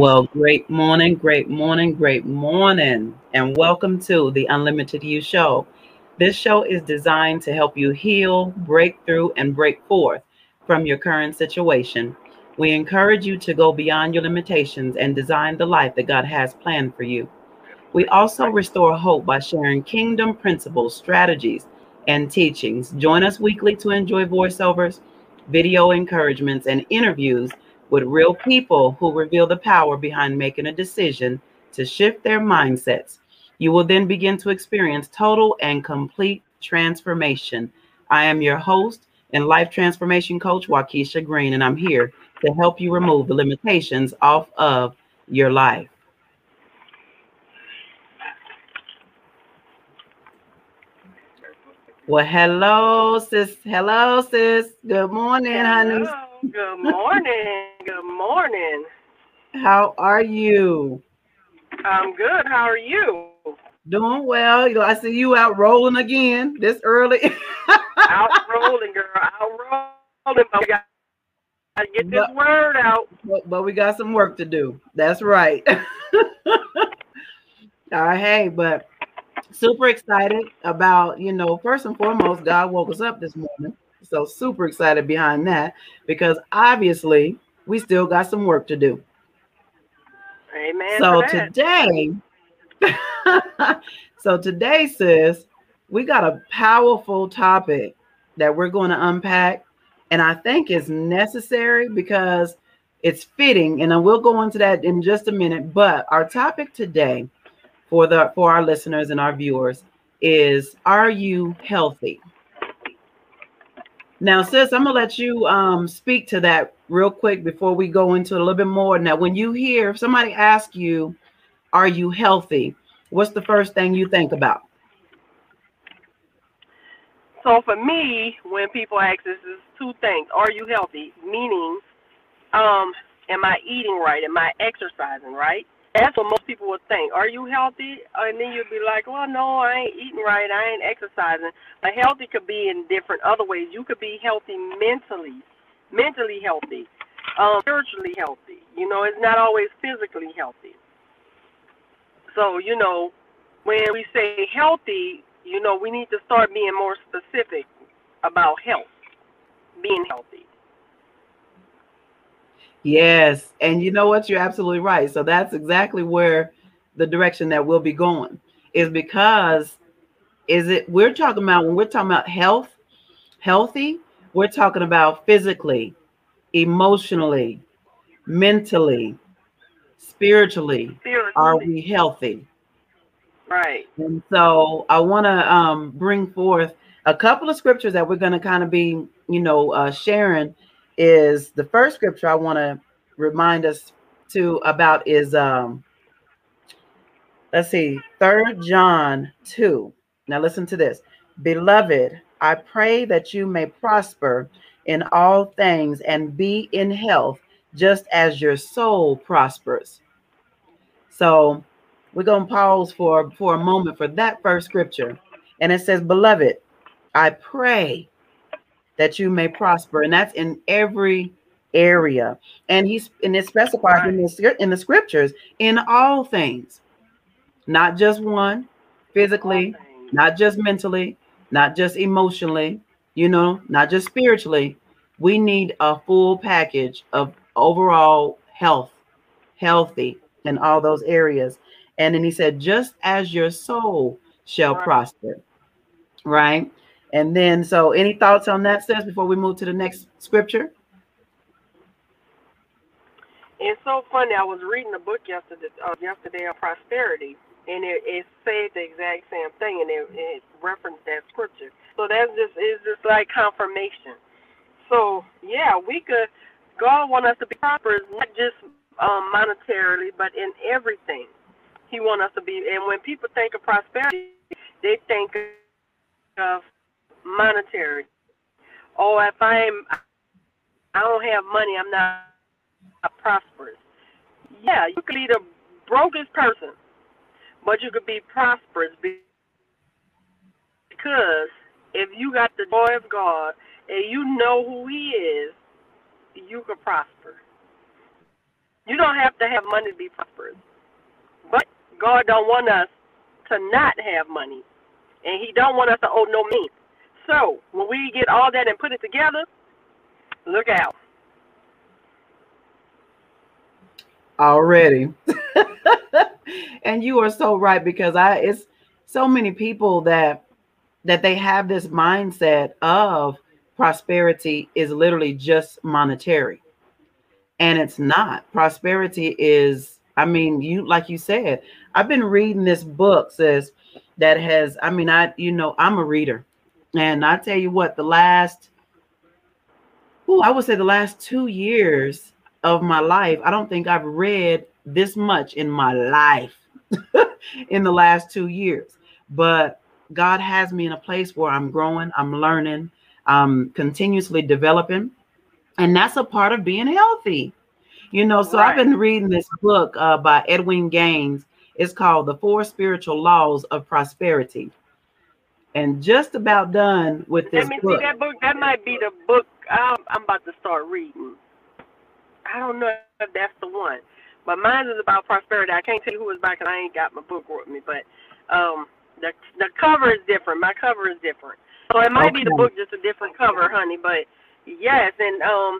Well, great morning, great morning, great morning, and welcome to the Unlimited You Show. This show is designed to help you heal, break through, and break forth from your current situation. We encourage you to go beyond your limitations and design the life that God has planned for you. We also restore hope by sharing kingdom principles, strategies, and teachings. Join us weekly to enjoy voiceovers, video encouragements, and interviews with real people who reveal the power behind making a decision to shift their mindsets. You will then begin to experience total and complete transformation. I am your host and life transformation coach, Waukesha Green, and I'm here to help you remove the limitations off of your life. Well, hello, sis. Hello, sis. Good morning, honey. Good morning. Good morning. How are you? I'm good. How are you? Doing well. You know, I see you out rolling again this early. out rolling, girl. Out rolling. But we got to get this but, word out. But, but we got some work to do. That's right. All right. Hey, but super excited about, you know, first and foremost, God woke us up this morning. So super excited behind that because obviously we still got some work to do. Amen. So today, so today, sis, we got a powerful topic that we're going to unpack, and I think is necessary because it's fitting, and I will go into that in just a minute. But our topic today for the for our listeners and our viewers is are you healthy? Now, sis, I'm gonna let you um, speak to that real quick before we go into a little bit more. Now, when you hear if somebody ask you, "Are you healthy?" What's the first thing you think about? So for me, when people ask this, is two things: Are you healthy? Meaning, um, am I eating right? Am I exercising right? That's what most people would think. Are you healthy? And then you'd be like, well, no, I ain't eating right. I ain't exercising. But healthy could be in different other ways. You could be healthy mentally, mentally healthy, um, spiritually healthy. You know, it's not always physically healthy. So, you know, when we say healthy, you know, we need to start being more specific about health, being healthy. Yes. And you know what? You're absolutely right. So that's exactly where the direction that we'll be going is because is it we're talking about when we're talking about health, healthy, we're talking about physically, emotionally, mentally, spiritually. spiritually. Are we healthy? Right. And so I want to um, bring forth a couple of scriptures that we're going to kind of be, you know, uh, sharing is the first scripture I want to remind us to about is um let's see, third John 2. Now listen to this. Beloved, I pray that you may prosper in all things and be in health just as your soul prospers. So we're going to pause for for a moment for that first scripture. And it says, Beloved, I pray that you may prosper. And that's in every area. And he's and it specifies in the, in the scriptures in all things, not just one, physically, not just mentally, not just emotionally, you know, not just spiritually. We need a full package of overall health, healthy in all those areas. And then he said, just as your soul shall prosper. Right. And then, so any thoughts on that, sis, before we move to the next scripture? It's so funny. I was reading a book yesterday, uh, yesterday on prosperity, and it, it said the exact same thing, and it, it referenced that scripture. So that's just is just like confirmation. So yeah, we could. God want us to be prosperous, not just um, monetarily, but in everything. He want us to be. And when people think of prosperity, they think of monetary. Oh, if I'm, I don't have money, I'm not prosperous. Yeah, you could be the brokest person, but you could be prosperous because if you got the joy of God and you know who He is, you could prosper. You don't have to have money to be prosperous. But God don't want us to not have money. And he don't want us to owe no means. So when we get all that and put it together, look out. Already. and you are so right because I it's so many people that that they have this mindset of prosperity is literally just monetary. And it's not. Prosperity is, I mean, you like you said, I've been reading this book, says that has, I mean, I, you know, I'm a reader. And I tell you what, the last, oh, I would say the last two years of my life, I don't think I've read this much in my life in the last two years. But God has me in a place where I'm growing, I'm learning, I'm continuously developing. And that's a part of being healthy. You know, so right. I've been reading this book uh, by Edwene Gaines. It's called The Four Spiritual Laws of Prosperity. And just about done with this Let me book. see that book. That might be the book I'm, I'm about to start reading. I don't know if that's the one. But mine is about prosperity. I can't tell you who it's by because I ain't got my book with me. But um, the the cover is different. My cover is different. So it might okay. be the book just a different cover, honey. But yes, and um,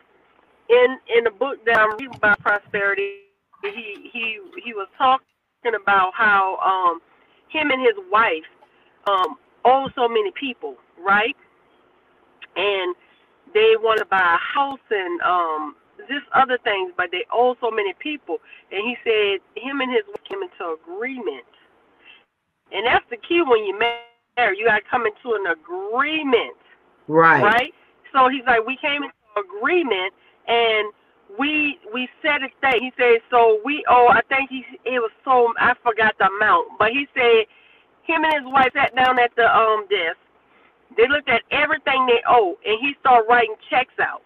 in in the book that I'm reading about prosperity, he he he was talking about how um him and his wife um owe so many people, right? And they want to buy a house and um this other things, but they owe so many people. And he said him and his wife came into agreement and that's the key when you marry. You gotta come into an agreement. Right. Right? So he's like, we came into agreement and we we set a thing. He said, so we owe I think he it was so I forgot the amount, but he said him and his wife sat down at the um desk. They looked at everything they owe, and he started writing checks out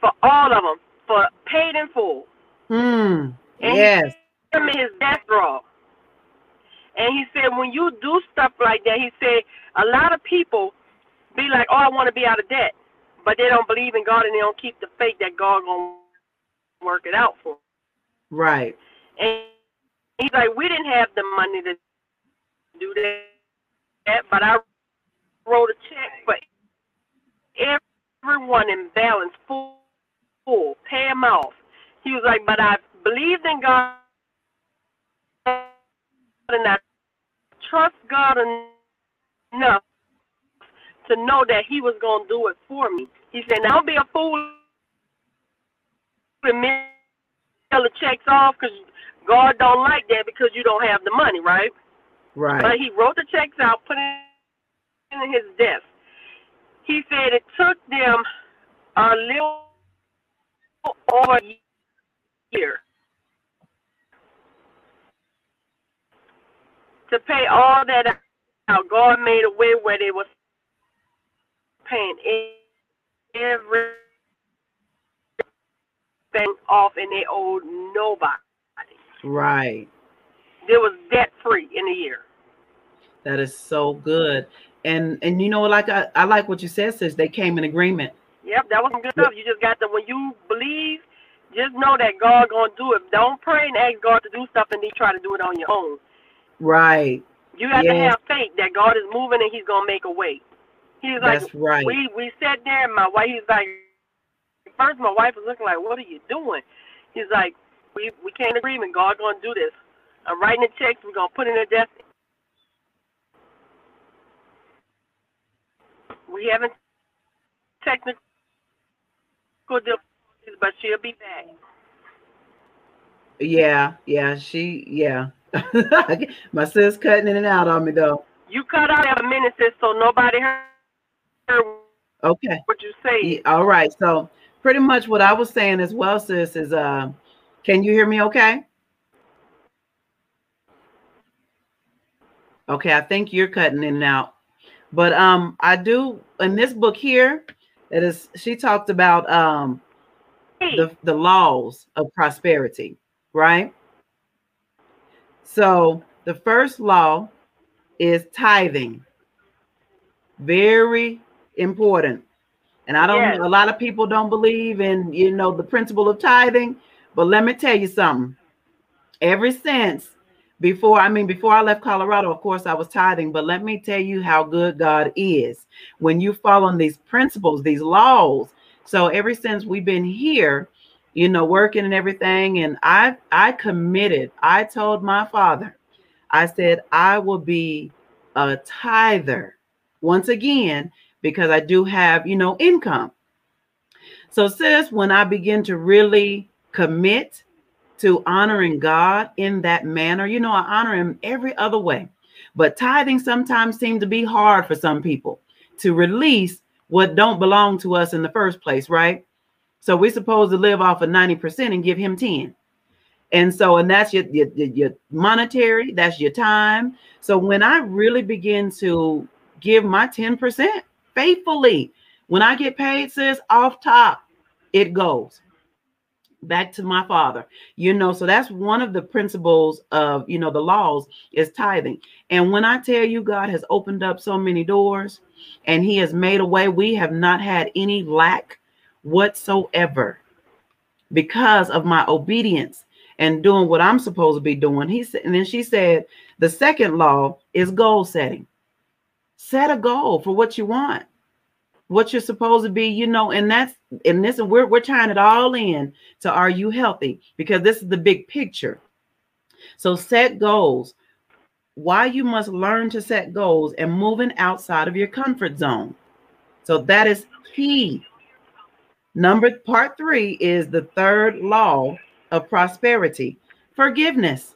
for all of them for paid in full. Hmm. yes. Him his death draw. And he said, when you do stuff like that, he said, a lot of people be like, oh, I want to be out of debt. But they don't believe in God and they don't keep the faith that God to work it out for them. Right. And he's like, we didn't have the money to do that, but I wrote a check for everyone in balance, full, full, pay them off. He was like, but I believed in God and I trust God enough to know that He was going to do it for me. He said, "Don't be a fool and mail the checks off because God don't like that because you don't have the money, right?" Right. But He wrote the checks out, put it in his desk. He said it took them a little over a year to pay all that out. God made a way where they was paying every everything off and they owed nobody. Right. There was debt free in a year. That is so good. And and you know like I, I like what you said, sis. They came in agreement. Yep, that was good stuff. You just got to when you believe, just know that God gonna do it. Don't pray and ask God to do stuff and then try to do it on your own. Right. You have to have faith that God is moving and He's gonna make a way. He's like, That's right. We we sat there and my wife. He's like, first my wife was looking like, what are you doing? He's like, we we can't agree, agreement. God gonna do this. I'm writing the checks. We're gonna put in a desk. We haven't technical difficulties, but she'll be back. Yeah, yeah, she, yeah. My sis cutting in and out on me though. You cut out a minute, sis, so nobody heard. Okay. What you say? Yeah, all right. So pretty much what I was saying as well, sis, is uh, can you hear me? Okay. Okay, I think you're cutting in and out, but um, I do in this book here. It is she talked about um, the the laws of prosperity, right? So the first law is tithing. Very important. And I don't yes. a lot of people don't believe in, you know, the principle of tithing, But let me tell you something. Ever since before, I mean, before I left Colorado, of course, I was tithing, but let me tell you how good God is when you follow these principles, these laws. So ever since we've been here, you know, working and everything, and I I committed. I told my father, I said I will be a tither once again because I do have, you know, income. So, sis, when I begin to really commit to honoring God in that manner, you know, I honor Him every other way. But tithing sometimes seems to be hard for some people to release what don't belong to us in the first place, right? So we're supposed to live off of 90% and give him 10. And so, and that's your, your, your monetary, that's your time. So when I really begin to give my 10% faithfully, when I get paid, sis, off top, it goes back to my father you know so that's one of the principles of you know the laws is tithing. And when i tell you god has opened up so many doors and he has made a way we have not had any lack whatsoever because of my obedience and doing what i'm supposed to be doing. He said and then she said the second law is goal setting. Set a goal for what you want what you're supposed to be, you know, and that's and this and we're we're tying it all in to are you healthy? Because this is the big picture. So set goals. Why you must learn to set goals and moving outside of your comfort zone. So that is key. Number part three is the third law of prosperity forgiveness.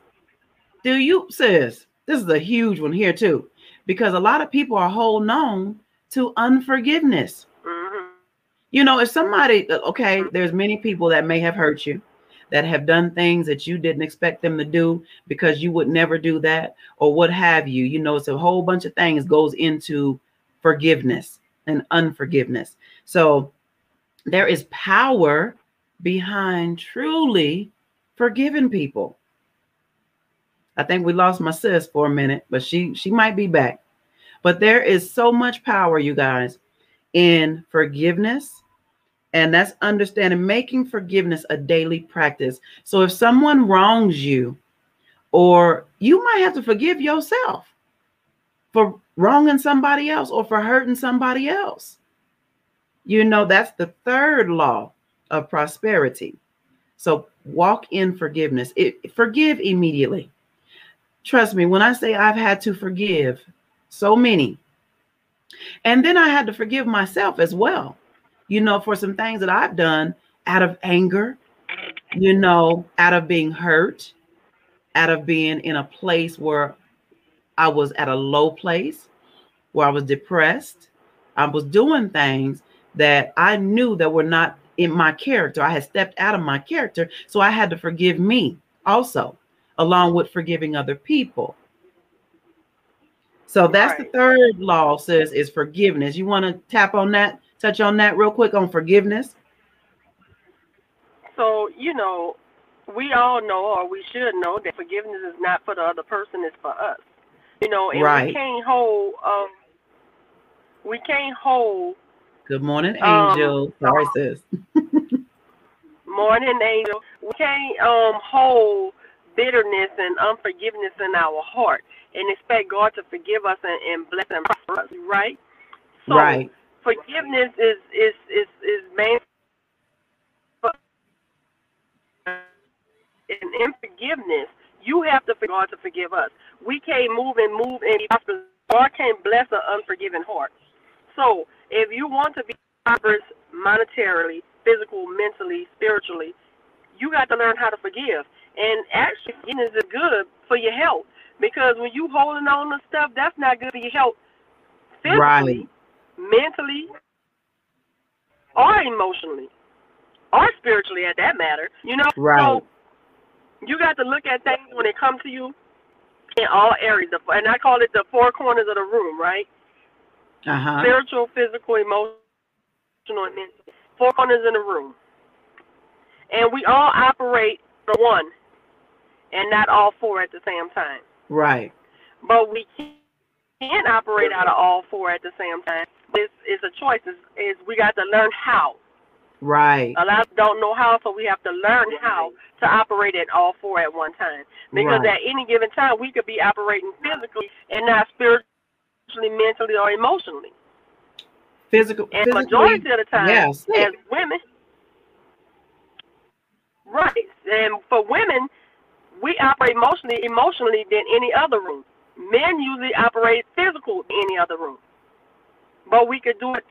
Do you, sis? This is a huge one here, too, because a lot of people are holding on to unforgiveness. Mm-hmm. You know, if somebody, okay, there's many people that may have hurt you, that have done things that you didn't expect them to do because you would never do that, or what have you. You know, it's a whole bunch of things goes into forgiveness and unforgiveness. So there is power behind truly forgiving people. I think we lost my sis for a minute, but she she might be back. But there is so much power, you guys, in forgiveness. And that's understanding, making forgiveness a daily practice. So if someone wrongs you, or you might have to forgive yourself for wronging somebody else or for hurting somebody else. You know, that's the third law of prosperity. So walk in forgiveness. It, forgive immediately. Trust me, when I say I've had to forgive, so many. And then I had to forgive myself as well, you know, for some things that I've done out of anger, you know, out of being hurt, out of being in a place where I was at a low place, where I was depressed. I was doing things that I knew that were not in my character. I had stepped out of my character. So I had to forgive me also, along with forgiving other people. So that's right. the third law says is forgiveness. You want to tap on that, touch on that real quick on forgiveness? So, you know, we all know or we should know that forgiveness is not for the other person, it's for us. You know, and right. we can't hold um we can't hold Good morning, um, Angel. Um, Sorry, sis. morning, Angel. We can't um hold bitterness and unforgiveness in our heart and expect God to forgive us and, and bless and prosper us, right? So right. forgiveness is is is is main and in forgiveness, you have to for God to forgive us. We can't move and move and prosper. God can't bless an unforgiving heart. So if you want to be prosperous monetarily, physical, mentally, spiritually, you got to learn how to forgive. And actually, forgiveness is good for your health because when you holding on to stuff, that's not good for your health physically, right. mentally, or emotionally, or spiritually at that matter. You know, right. so you got to look at things when they come to you in all areas, and I call it the four corners of the room, right? Uh-huh. Spiritual, physical, emotional, and mental. Four corners in the room. And we all operate for one and not all four at the same time. Right. But we can't operate out of all four at the same time. This is a choice. Is, is we got to learn how Right. A lot don't know how, so we have to learn how to operate at all four at one time. Because Right. at any given time, we could be operating physically and not spiritually, mentally, or emotionally. Physical. And physically, majority of the time, yes. as women, right? And for women, we operate emotionally, emotionally than any other room. Men usually operate physical in any other room, but we could do it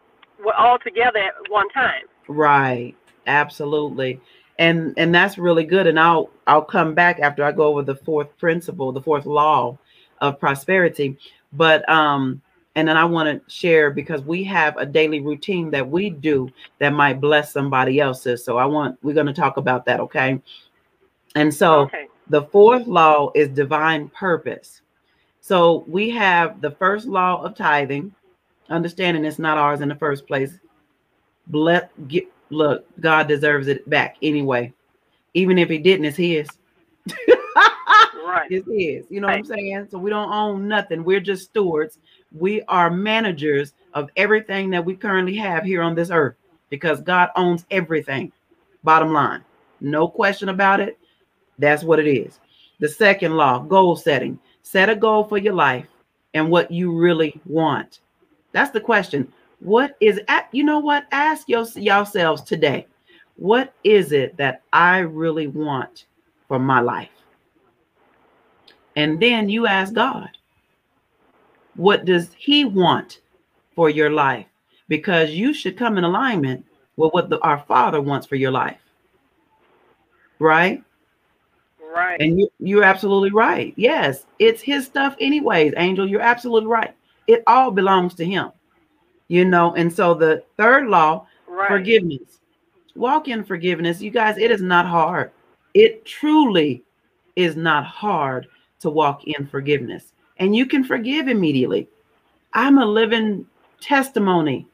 all together at one time. Right. Absolutely. And and that's really good. And I'll I'll come back after I go over the fourth principle, the fourth law of prosperity. But um, and then I want to share because we have a daily routine that we do that might bless somebody else's. So I want we're going to talk about that, okay? And so Okay. The fourth law is divine purpose. So we have the first law of tithing, understanding it's not ours in the first place. Let get look, God deserves it back anyway. Even if he didn't, it's his. Right. It's his. You know what I'm saying? So we don't own nothing. We're just stewards. We are managers of everything that we currently have here on this earth because God owns everything. Bottom line. No question about it. That's what it is. The second law, goal setting. Set a goal for your life and what you really want. That's the question. What is at you know what? Ask your, yourselves today. What is it that I really want for my life? And then you ask God, what does He want for your life? Because you should come in alignment with what the, our Father wants for your life. Right? Right. And you, you're absolutely right. Yes, it's His stuff, anyways, Angel. You're absolutely right. It all belongs to Him. You know, and so the third law right. forgiveness. Walk in forgiveness. You guys, it is not hard. It truly is not hard to walk in forgiveness. And you can forgive immediately. I'm a living testimony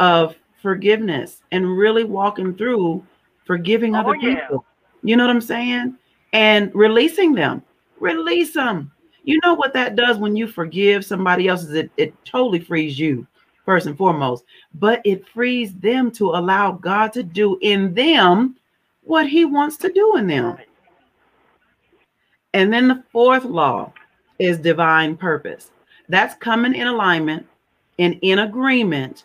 of forgiveness and really walking through forgiving Oh, other yeah. people. You know what I'm saying? And releasing them. Release them. You know what that does when you forgive somebody else is it, it totally frees you first and foremost, but it frees them to allow God to do in them what he wants to do in them. And then the fourth law is divine purpose. That's coming in alignment and in agreement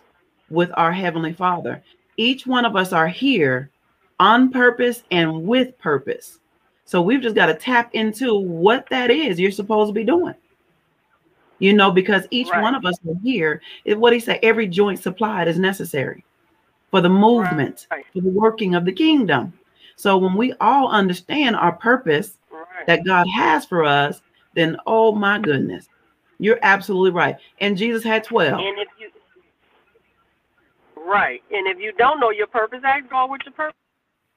with our Heavenly Father. Each one of us are here on purpose and with purpose. So we've just got to tap into what that is you're supposed to be doing. You know, because each Right. one of us are here. What he said, every joint supplied is necessary for the movement, Right. for the working of the kingdom. So when we all understand our purpose, Right. that God has for us, then oh my goodness, you're absolutely right. And Jesus had 12. And if you right, and if you don't know your purpose, ask God what your purpose.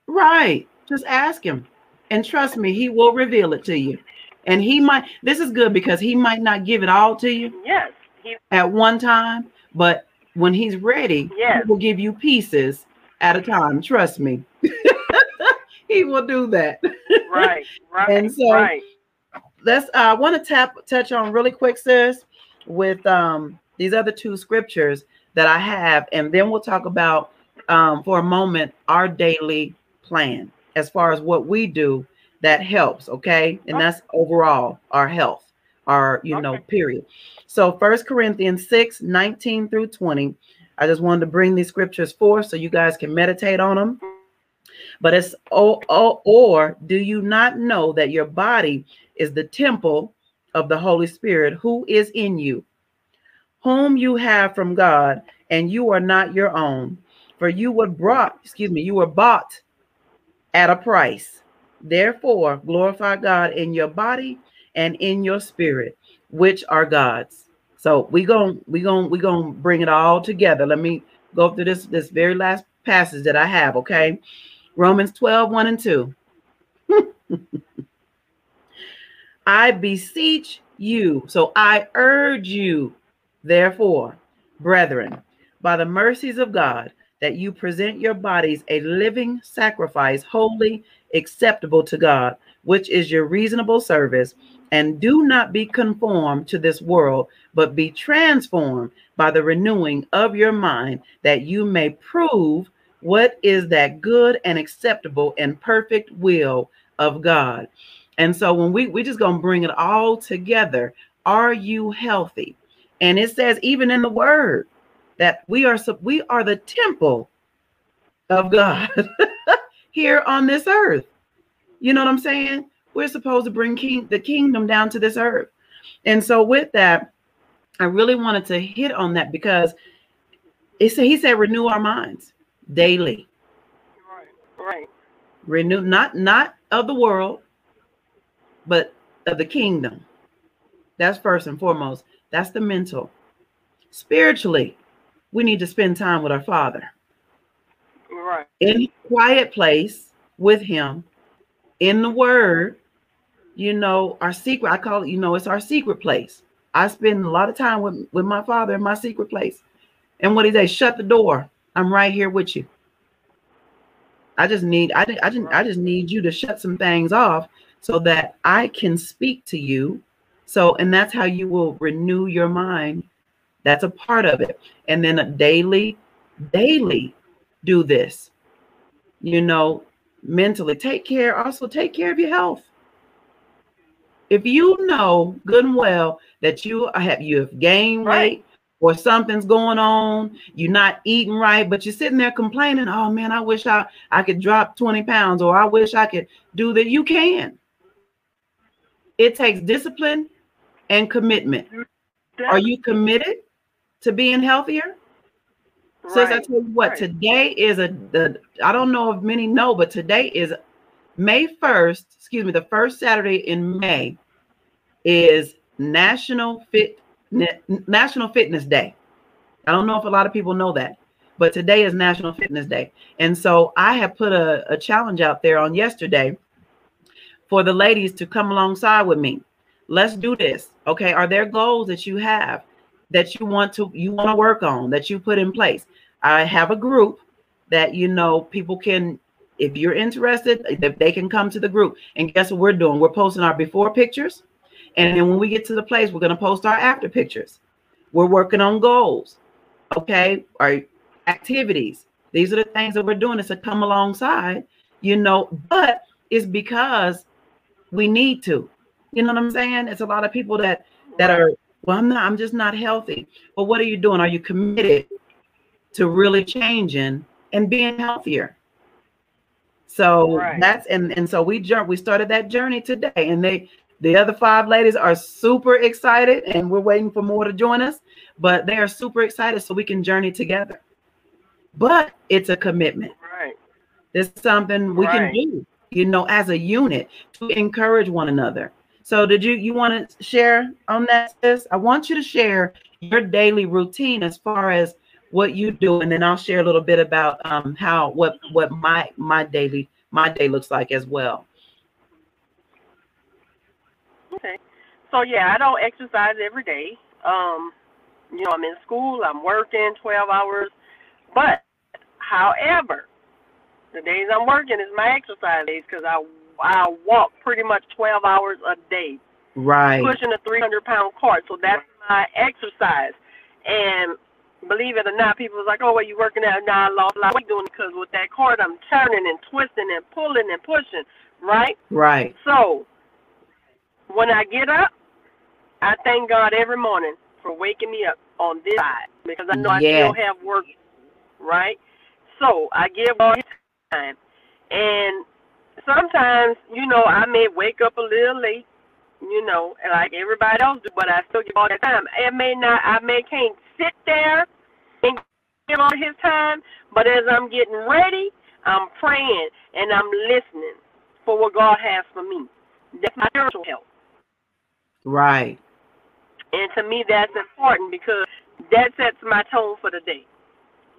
Right. Just ask him. And trust me, he will reveal it to you. And he might, this is good because he might not give it all to you Yes, he at one time, but when he's ready, Yes. he will give you pieces at a time. Trust me. he will do that. right, right, And so- right. let's uh, I want to tap touch on really quick, sis, with um these other two scriptures that I have, and then we'll talk about um for a moment our daily plan as far as what we do that helps, okay? And Okay. that's overall our health, our you know, period. So first Corinthians 6, 19 through 20. I just wanted to bring these scriptures forth so you guys can meditate on them. But it's oh, oh or do you not know that your body is the temple of the Holy Spirit who is in you, whom you have from God, and you are not your own. For you were brought, excuse me, you were bought at a price. Therefore, glorify God in your body and in your spirit, which are God's. So we going we going we going to bring it all together. Let me go through this this very last passage that I have, okay? Romans 12, 1 and 2. I beseech you, so I urge you, therefore, brethren, by the mercies of God, that you present your bodies a living sacrifice, holy, acceptable to God, which is your reasonable service. And do not be conformed to this world, but be transformed by the renewing of your mind, that you may prove what is that good and acceptable and perfect will of God. And so when we we just gonna bring it all together, are you healthy? And it says even in the word that we are we are the temple of God here on this earth. You know what I'm saying? We're supposed to bring king the kingdom down to this earth. And so with that, I really wanted to hit on that because it said he said renew our minds daily. Right. Right. Renew not not of the world, but of the kingdom. That's first and foremost. That's the mental. Spiritually, we need to spend time with our Father. Right. In a quiet place with Him, in the Word. You know, our secret. I call it. You know, it's our secret place. I spend a lot of time with with my Father in my secret place. And what he say? Shut the door. I'm right here with you. I just need I, I just I just need you to shut some things off so that I can speak to you. So and that's how you will renew your mind. That's a part of it. And then daily daily do this. You know, mentally take care also take care of your health. If you know good and well that you have you have gained weight or something's going on, you're not eating right, but you're sitting there complaining, oh man, I wish I, I could drop 20 pounds or I wish I could do that. You can. It takes discipline and commitment. Mm-hmm. Are you committed to being healthier? Sis, I tell you what, right. today is a the I don't know if many know, but today is May 1st, excuse me, the first Saturday in May is National Fit National Fitness Day. I don't know if a lot of people know that, but today is National Fitness Day. And so I have put a, a challenge out there on yesterday for the ladies to come alongside with me. Let's do this. Okay. Are there goals that you have that you want to you want to work on that you put in place? I have a group that you know people can if you're interested, if they can come to the group. And guess what we're doing? We're posting our before pictures. And then when we get to the place, we're going to post our after pictures. We're working on goals. Okay. Our activities. These are the things that we're doing is to come alongside, you know, but it's because we need to. You know what I'm saying? It's a lot of people that that are well, I'm not, I'm just not healthy. But what are you doing? Are you committed to really changing and being healthier? So Right. that's and and so we jump we started that journey today and they the other five ladies are super excited and we're waiting for more to join us, but they are super excited so we can journey together. But it's a commitment. Right. It's something we can do, you know, as a unit to encourage one another. So did you you want to share on that, sis? I want you to share your daily routine as far as what you do, and then I'll share a little bit about um how what what my my daily my day looks like as well. Okay. So yeah, I don't exercise every day. Um, you know, I'm in school, I'm working 12 hours, but however, the days I'm working is my exercise days because I I walk pretty much 12 hours a day, Right. pushing a 300 pound cart. So that's my exercise. And believe it or not, people was like, "Oh, well, you working out now?" I lost a lot of weight doing it because with that cart, I'm turning and twisting and pulling and pushing, right? Right. So, when I get up, I thank God every morning for waking me up on this side because I know Yes. I still have work, right? So, I give God time. And sometimes, you know, I may wake up a little late, you know, like everybody else do, but I still give all that time. It may not, I may can't sit there and give all his time, but as I'm getting ready, I'm praying and I'm listening for what God has for me. That's my spiritual health. Right. And to me, that's important because that sets my tone for the day.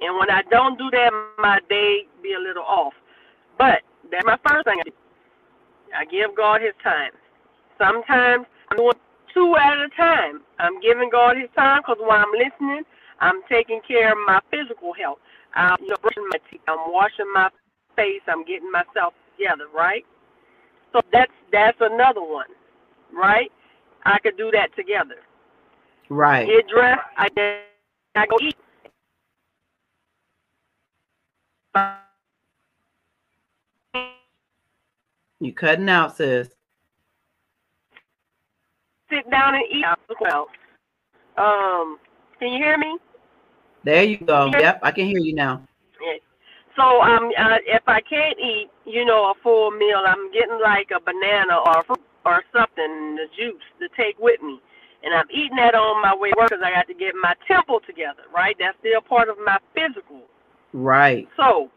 And when I don't do that, my day be a little off. But that's my first thing I do. I give God His time. Sometimes I'm doing two at a time. I'm giving God His time because while I'm listening, I'm taking care of my physical health. I'm you know, brushing my teeth. I'm washing my face. I'm getting myself together, right? So that's that's another one, right? I could do that together. Right. Get dressed. I I go eat. You cutting out, sis. Sit down and eat as well. Um, can you hear me? There you go. Yep, I can hear you now. So um, uh, if I can't eat, you know, a full meal, I'm getting like a banana or fruit or something, the juice to take with me, and I'm eating that on my way to work because I got to get my temple together. Right, that's still part of my physical. Right. So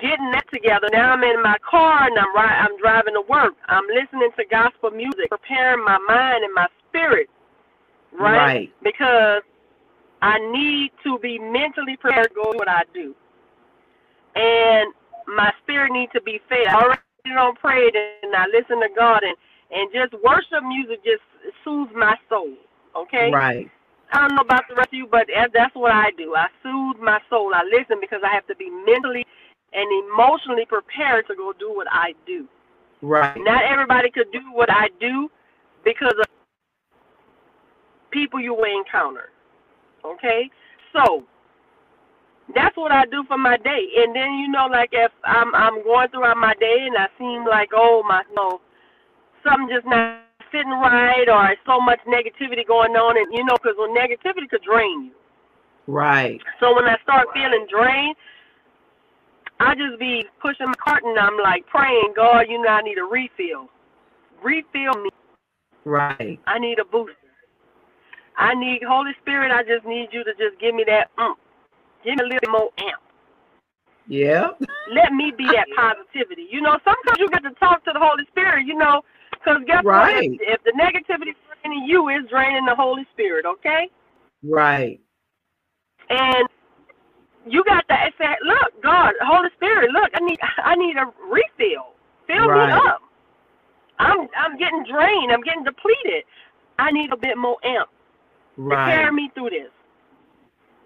getting that together. Now I'm in my car and I'm right. I'm driving to work. I'm listening to gospel music, preparing my mind and my spirit. Right. Right. Because I need to be mentally prepared to go do what I do and my spirit needs to be fed. I already don't pray and I listen to God and and just worship music just soothes my soul. Okay. Right. I don't know about the rest of you, but that's what I do. I soothe my soul. I listen because I have to be mentally and emotionally prepared to go do what I do. Right. Not everybody could do what I do because of people you will encounter. Okay? So, that's what I do for my day. And then you know, like if I'm I'm going throughout my day and I seem like oh my know something just not sitting right or so much negativity going on, and you know, because when negativity could drain you. Right. So when I start feeling drained, I just be pushing my cart and I'm like praying, God, you know, I need a refill. Refill me. Right. I need a booster. I need Holy Spirit. I just need you to just give me that mm, Give me a little more amp. Yeah. Let me be that positivity. You know, sometimes you got to talk to the Holy Spirit, you know, because guess right. what? If, if the negativity is draining you, is draining the Holy Spirit, okay? Right. And you got to say, look, God, Holy Spirit, look, I need I need a refill. Fill right. me up. I'm I'm getting drained. I'm getting depleted. I need a bit more amp right. to carry me through this.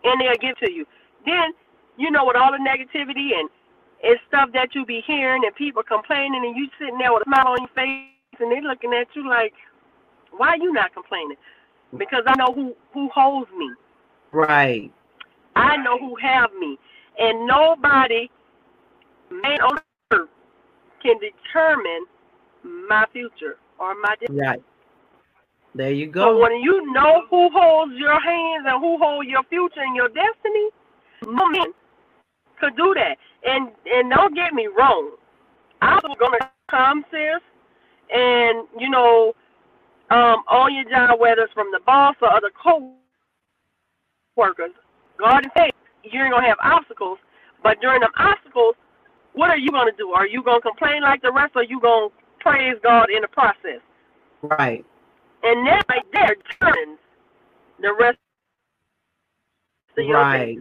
And they'll give to you. Then, you know, with all the negativity and it's stuff that you be hearing and people complaining and you sitting there with a smile on your face and they looking at you like, why are you not complaining? Because I know who who holds me. Right. I know who have me, and nobody, man on earth, can determine my future or my destiny. Right. There you go. So when you know who holds your hands and who holds your future and your destiny, no man could do that. And and don't get me wrong, I'm gonna come, sis, and you know, um, on your job, whether it's from the boss or other co-workers, God is saying you ain't gonna have obstacles, but during them obstacles, what are you gonna do? Are you gonna complain like the rest, or are you gonna praise God in the process? Right. And that right there determines the rest of right.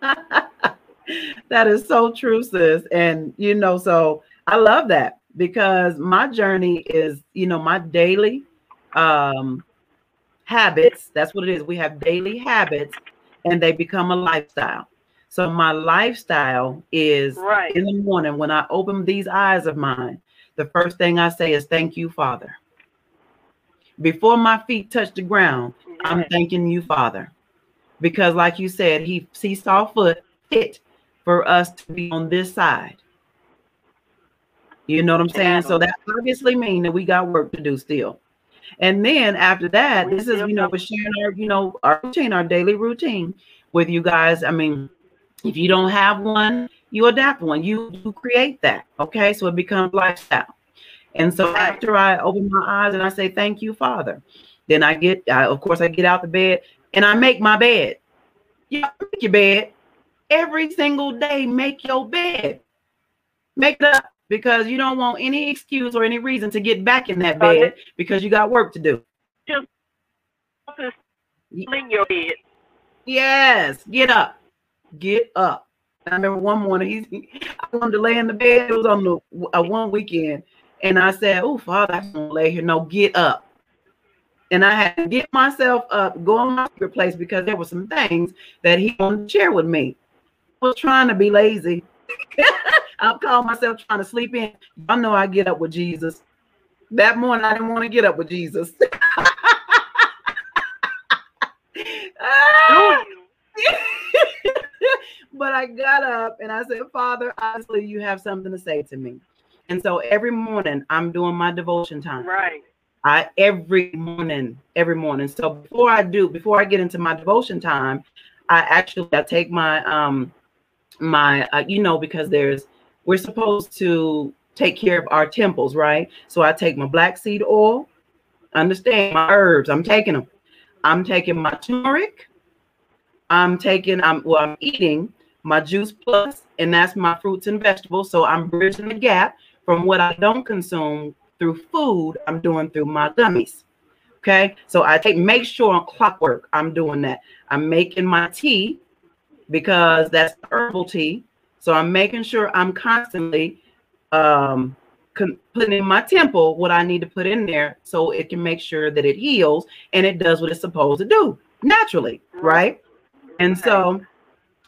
that is so true, sis. And you know, so I love that because my journey is, you know, my daily um habits. That's what it is. We have daily habits and they become a lifestyle. So my lifestyle is right. in the morning when I open these eyes of mine, the first thing I say is thank you, Father. Before my feet touch the ground, yes. I'm thanking you, Father because like you said he he saw foot fit for us to be on this side you know what i'm saying so that obviously means that we got work to do still and then after that this is you know we're sharing our you know our routine our daily routine with you guys i mean if you don't have one you adapt one you you create that okay so it becomes lifestyle and so after i open my eyes and i say thank you father then i get I, of course i get out the bed and I make my bed. Yeah, make your bed every single day. Make your bed. Make it up because you don't want any excuse or any reason to get back in that bed because you got work to do. Just in your bed. Yes, get up. Get up. I remember one morning he's I wanted to lay in the bed. It was on the uh, one weekend, and I said, "Oh, Father, I don't lay here. No, get up." and I had to get myself up, go in my secret place because there were some things that he wanted to share with me. I was trying to be lazy. I called myself trying to sleep in. I know I get up with Jesus. That morning, I didn't want to get up with Jesus. but but I got up and I said, Father, honestly, you have something to say to me. And so every morning I'm doing my devotion time. Right. I every morning, every morning. So before I do, before I get into my devotion time, I actually I take my um my uh, you know because there's we're supposed to take care of our temples, right? So I take my black seed oil, understand my herbs, I'm taking them. I'm taking my turmeric, I'm taking, I'm well, I'm eating my juice plus, and that's my fruits and vegetables. So I'm bridging the gap from what I don't consume through food, I'm doing through my gummies. Okay, so I take make sure on clockwork I'm doing that. I'm making my tea because that's herbal tea. So I'm making sure I'm constantly um, putting in my temple what I need to put in there so it can make sure that it heals and it does what it's supposed to do naturally, right? And so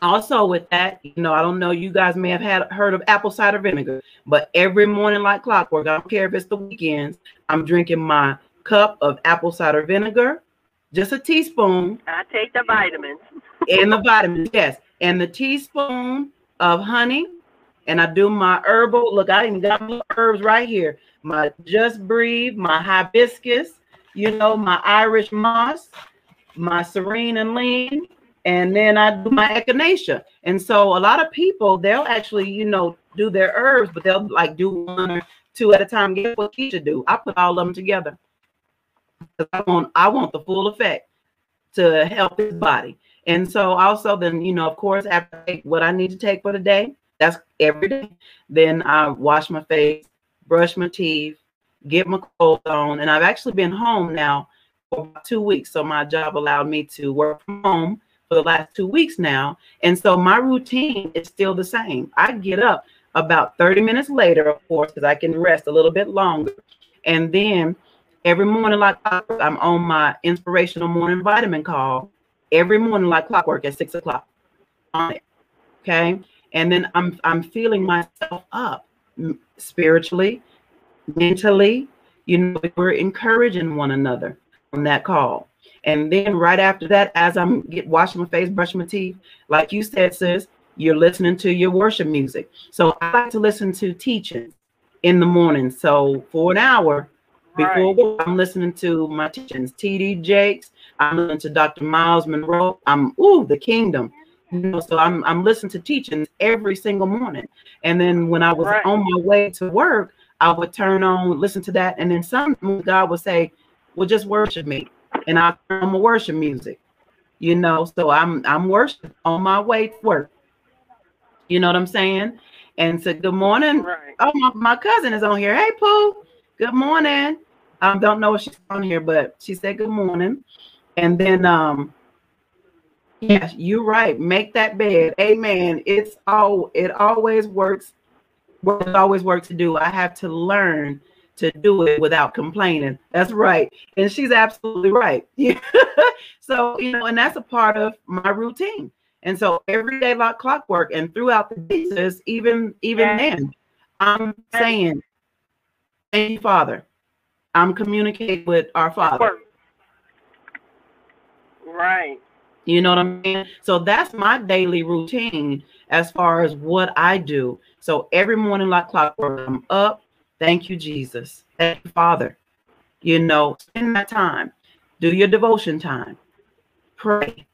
also with that, you know, I don't know, you guys may have had heard of apple cider vinegar, but every morning, like clockwork, I don't care if it's the weekends, I'm drinking my cup of apple cider vinegar, just a teaspoon. I take the vitamins. and the vitamins, yes, and the teaspoon of honey. And I do my herbal. Look, I even got my herbs right here. My just breathe, my hibiscus, you know, my Irish moss, my serene and lean, and then I do my echinacea. And so a lot of people they'll actually, you know, do their herbs, but they'll like do one or two at a time. Get what Keisha do. I put all of them together. I want I want the full effect to help his body. And so also then, you know, of course, after I take what I need to take for the day, that's every day. Then I wash my face, brush my teeth, get my clothes on. And I've actually been home now for two weeks. So my job allowed me to work from home for the last two weeks now. And so my routine is still the same. I get up about 30 minutes later, of course, because I can rest a little bit longer. And then every morning, like I'm on my inspirational morning vitamin call every morning, like clockwork at six o'clock on it. Okay. And then I'm I'm feeling myself up spiritually, mentally. You know, we're encouraging one another on that call. And then right after that, as I'm get washing my face, brushing my teeth, like you said, sis, you're listening to your worship music. So I like to listen to teaching in the morning. So for an hour before right. I'm listening to my teachings, TD Jakes. I'm listening to Dr. Myles Munroe. I'm ooh, the kingdom. You know, so I'm I'm listening to teachings every single morning. And then when I was right. on my way to work, I would turn on, listen to that, and then some God would say, Well, just worship me and I am a worship music, you know. So I'm I'm worship on my way to work. You know what I'm saying? And said, Good morning. Right. Oh, my, my cousin is on here. Hey Pooh, good morning. I don't know if she's on here, but she said good morning. And then um yes, you're right. Make that bed. Amen. It's all it always works. What it always works to do. I have to learn to do it without complaining. That's right. And she's absolutely right. so, you know, and that's a part of my routine. And so every day like clockwork and throughout the days, even even yes. then, I'm saying, Thank you, Father. I'm communicating with our Father. Right. You know what I mean? So that's my daily routine as far as what I do. So every morning, like clockwork, I'm up, Thank you, Jesus. Thank you, Father. You know, spend that time. Do your devotion time. Pray.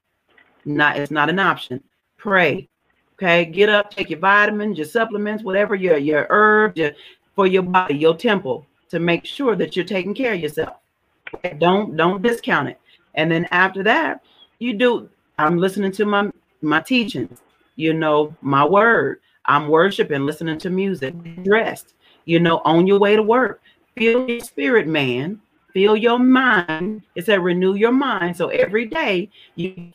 Not it's not an option. Pray. Okay. Get up, take your vitamins, your supplements, whatever your your herbs your, for your body, your temple, to make sure that you're taking care of yourself. Okay? Don't don't discount it. And then after that, you do. I'm listening to my my teachings. You know, my word. I'm worshiping, listening to music, dressed you know, on your way to work. Feel your spirit, man. Feel your mind. It said renew your mind. So every day you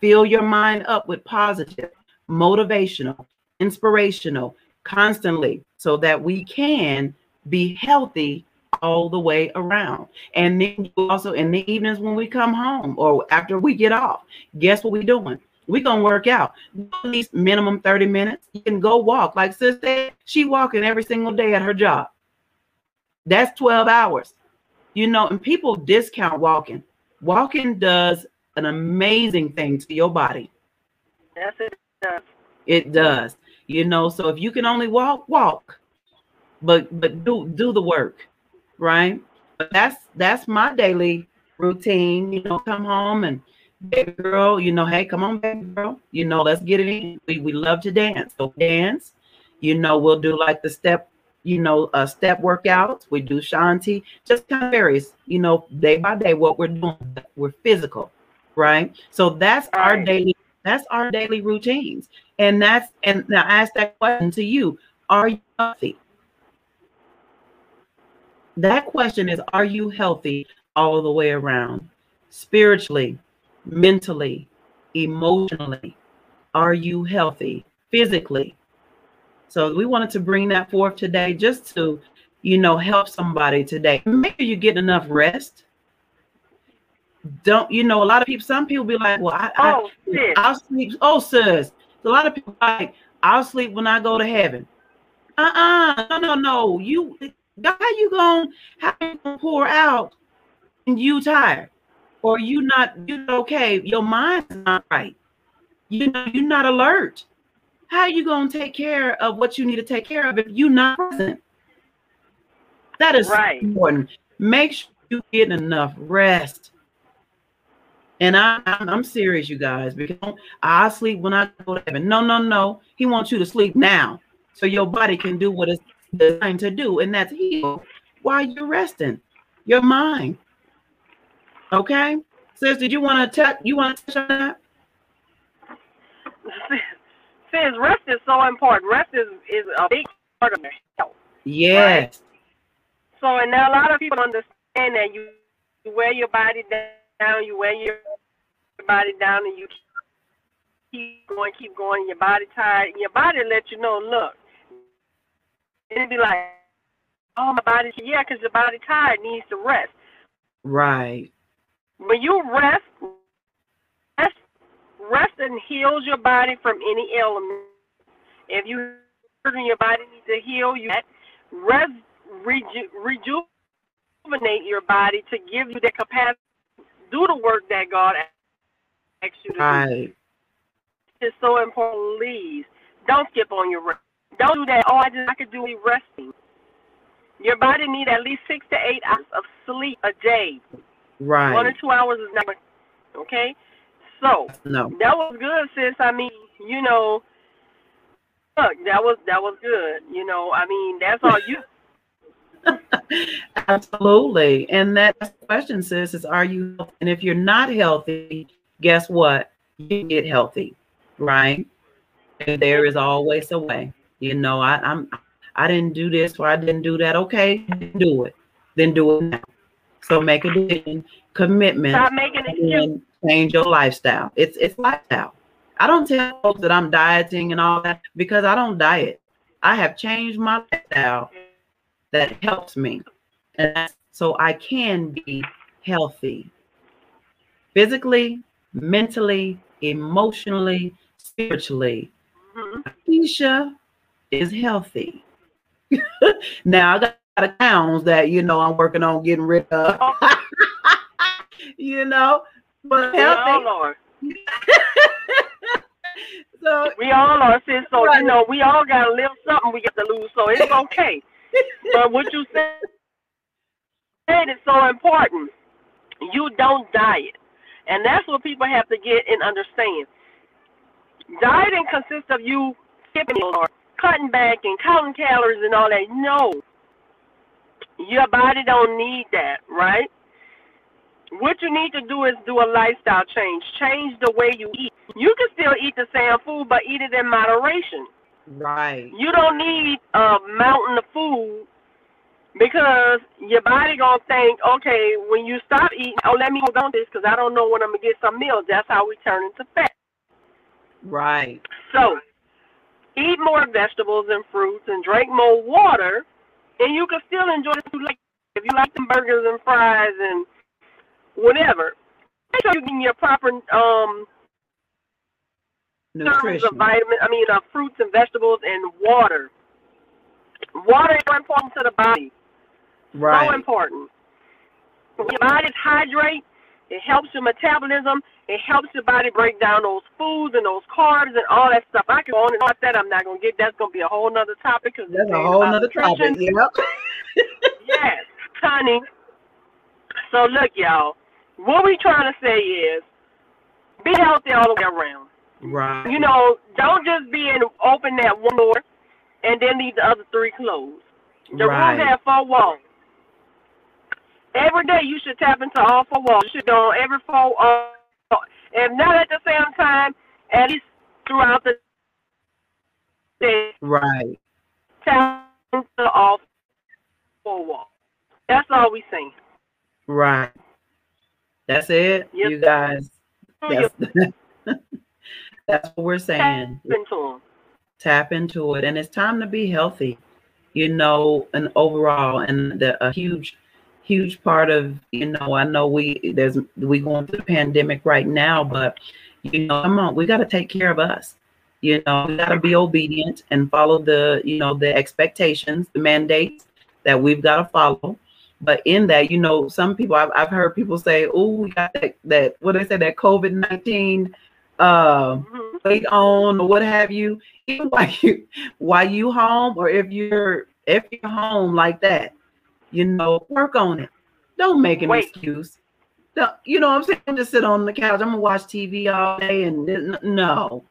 fill your mind up with positive, motivational, inspirational, constantly, so that we can be healthy all the way around. And then also in the evenings when we come home or after we get off, guess what we're doing? We're gonna work out at least minimum 30 minutes. You can go walk. Like sister, she walking every single day at her job. That's 12 hours. You know, and people discount walking. Walking does an amazing thing to your body. That's it. does. It does. You know, so if you can only walk, walk. But but do do the work, right? But that's that's my daily routine. You know, come home and baby girl, you know, hey, come on, baby girl. You know, let's get it in. We we love to dance. So dance. You know, we'll do like the step, you know, uh step workouts. We do Shaun T, just kind of varies, you know, day by day what we're doing. We're physical, right? So that's our Right. daily that's our daily routines. And that's and now I ask that question to you. Are you healthy? That question is are you healthy all the way around? Spiritually, mentally, emotionally. Are you healthy physically? So we wanted to bring that forth today just to, you know, help somebody today. Make sure you get enough rest. Don't you know a lot of people, some people be like, Well, I, I Oh, sis. I'll sleep. Oh, sis. A lot of people like, I'll sleep when I go to heaven. Uh-uh. No, no, no. You how you gonna how you gonna pour out and you tired? Or you not you okay, your mind's not right. You know, you're not alert. How you gonna take care of what you need to take care of if you're not present? That is Right. important. Make sure you get enough rest. And I, I'm, I'm serious, you guys, because I sleep when I go to heaven. No, no, no. He wants you to sleep now so your body can do what it's designed to do, and that's heal while you're resting your mind. Okay, sis, did you want to touch? You want to touch on that? Sis, rest is so important. Rest is, is a big part of your health. Yes. So, and now a lot of people understand that you, you wear your body down, you wear your body down, and you keep going, keep going. Your body tired, and your body let you know, look. It'd be like, oh, my body, yeah, because your body tired, needs to rest. Right. When you rest, rest, rest and heals your body from any ailment. If you hurting your body needs to heal, you rest, reju, rejuvenate your body to give you the capacity to do the work that God asks you to do. Right. It's so important. Please don't skip on your rest. Don't do that. Oh, I just I could do it resting. Your body need at least six to eight hours of sleep a day. Right. One or two hours is not okay. So No. that was good, sis. I mean, you know, look, that was that was good. You know, I mean, that's all you. Absolutely. And that question, sis, is are you healthy? and if you're not healthy, guess what? You get healthy, right? And there is always a way. You know, I, I'm I didn't do this or I didn't do that. Okay, do it. Then do it now. So make a decision, commitment, Stop making and change your lifestyle. It's it's lifestyle. I don't tell folks that I'm dieting and all that because I don't diet. I have changed my lifestyle that helps me. And that's so I can be healthy physically, mentally, emotionally, spiritually. Mhm. Keisha is healthy. now I got a pounds that you know I'm working on getting rid of. you know, but We all are. so We all are, sis. So Right. you know, we all gotta live something we got to lose. So it's okay. but what you said said is so important. You don't diet, and that's what people have to get and understand. Dieting consists of you skipping meals or cutting back and counting calories and all that. No, your body don't need that, right? What you need to do is do a lifestyle change. Change the way you eat. You can still eat the same food, but eat it in moderation. right, You don't need a mountain of food because your body gonna think, okay, when you stop eating, oh, let me hold on to this because I don't know when I'm gonna get some meals. That's how we turn into fat. right, So, eat more vegetables and fruits and drink more water, and you can still enjoy the food. Like if you like some burgers and fries and whatever, make sure you're getting your proper um nutrition. of vitamin. I mean, uh, fruits and vegetables and water. Water is so important to the body. Right. So important. When your body's hydrate, It helps your metabolism. It helps your body break down those foods and those carbs and all that stuff. I can go on and on that. I'm not gonna get. That's gonna be a whole nother topic. Cause That's a whole nother topic. Yep. yes, honey. So look, y'all. What we trying to say is, be healthy all the way around. Right. You know, don't just be in open that one door and then leave the other three closed. The right. room has four walls. Every day you should tap into all four walls. You should go on every four, uh, if not at the same time, at least throughout the day. Right. Tap into all four walls. That's all we saying. Right. That's it, Yep. you guys. Yep. That's, that's what we're saying. Tap into. Tap into it, and it's time to be healthy. You know, and overall, and the a huge, huge part of you know, I know we there's we going through the pandemic right now, but you know, come on, we got to take care of us. You know, we got to be obedient and follow the you know the expectations, the mandates that we've got to follow. But in that, you know, some people I've, I've heard people say, "Oh, we got that that what they say that COVID nineteen uh, Mhm. weight on or what have you." Even while you while you home or if you're if you're home like that, you know, work on it. Don't make an Wait. excuse. Don't, you know what I'm saying? Just sit on the couch. I'm gonna watch TV all day and no.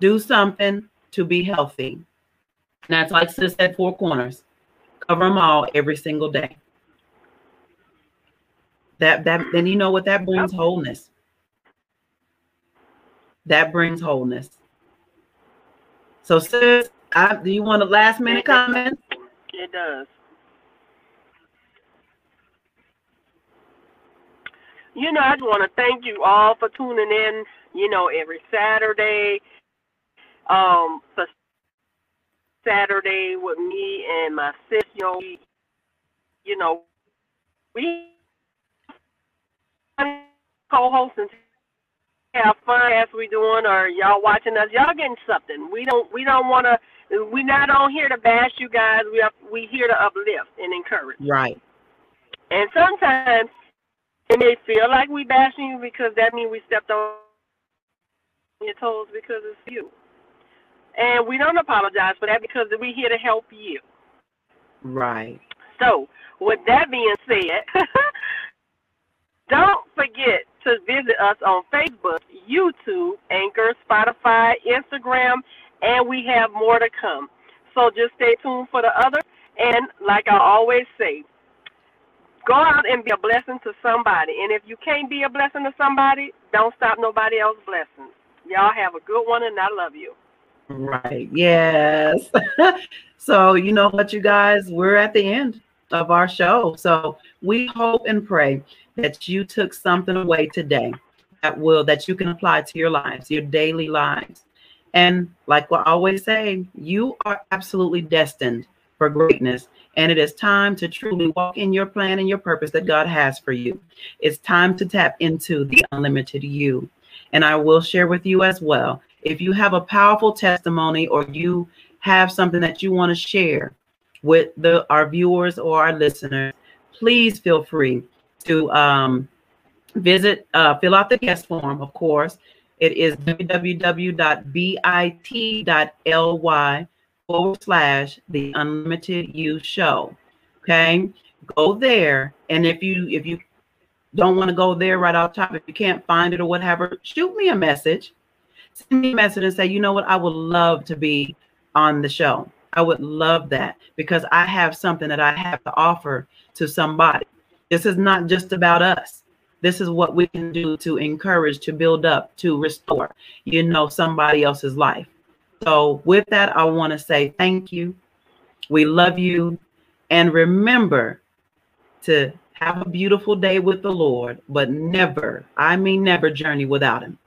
Do something to be healthy. And that's like sis said, four corners. Cover them all every single day. That that then you know what that brings wholeness. That brings wholeness. So sis, I, do you want a last minute comment? It does. You know, I just want to thank you all for tuning in, you know, every Saturday. Um, for Saturday with me and my sis, you know, we, you know, we co-host and have fun as we doing or y'all watching us. Y'all getting something. We don't we don't want to we're not on here to bash you guys. We are we here to uplift and encourage. Right. And sometimes it may feel like we bashing you because that means we stepped on your toes because it's you. And we don't apologize for that because we're here to help you. Right. So, with that being said, don't forget to visit us on Facebook, YouTube, Anchor, Spotify, Instagram, and we have more to come. So just stay tuned for the other. And like I always say, go out and be a blessing to somebody. And if you can't be a blessing to somebody, don't stop nobody else's blessings. Y'all have a good one, and I love you. Right. Yes. so, you know what, you guys, we're at the end of our show. So, we hope and pray that you took something away today that will that you can apply to your lives, your daily lives. And like I always say, you are absolutely destined for greatness. And it is time to truly walk in your plan and your purpose that God has for you. It's time to tap into the unlimited you. And I will share with you as well. If you have a powerful testimony or you have something that you want to share with the our viewers or our listeners, please feel free to um, visit, uh, fill out the guest form, of course. It is www.bit.ly forward slash the unlimited you show. Okay. Go there. And if you if you don't want to go there right off top, if you can't find it or whatever, shoot me a message. Send me a message and say, you know what, I would love to be on the show. I would love that because I have something that I have to offer to somebody. This is not just about us. This is what we can do to encourage, to build up, to restore, you know, somebody else's life. So, with that, I want to say thank you. We love you. And remember to have a beautiful day with the Lord, but never, I mean, never journey without Him.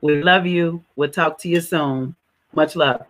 We love you. We'll talk to you soon. Much love.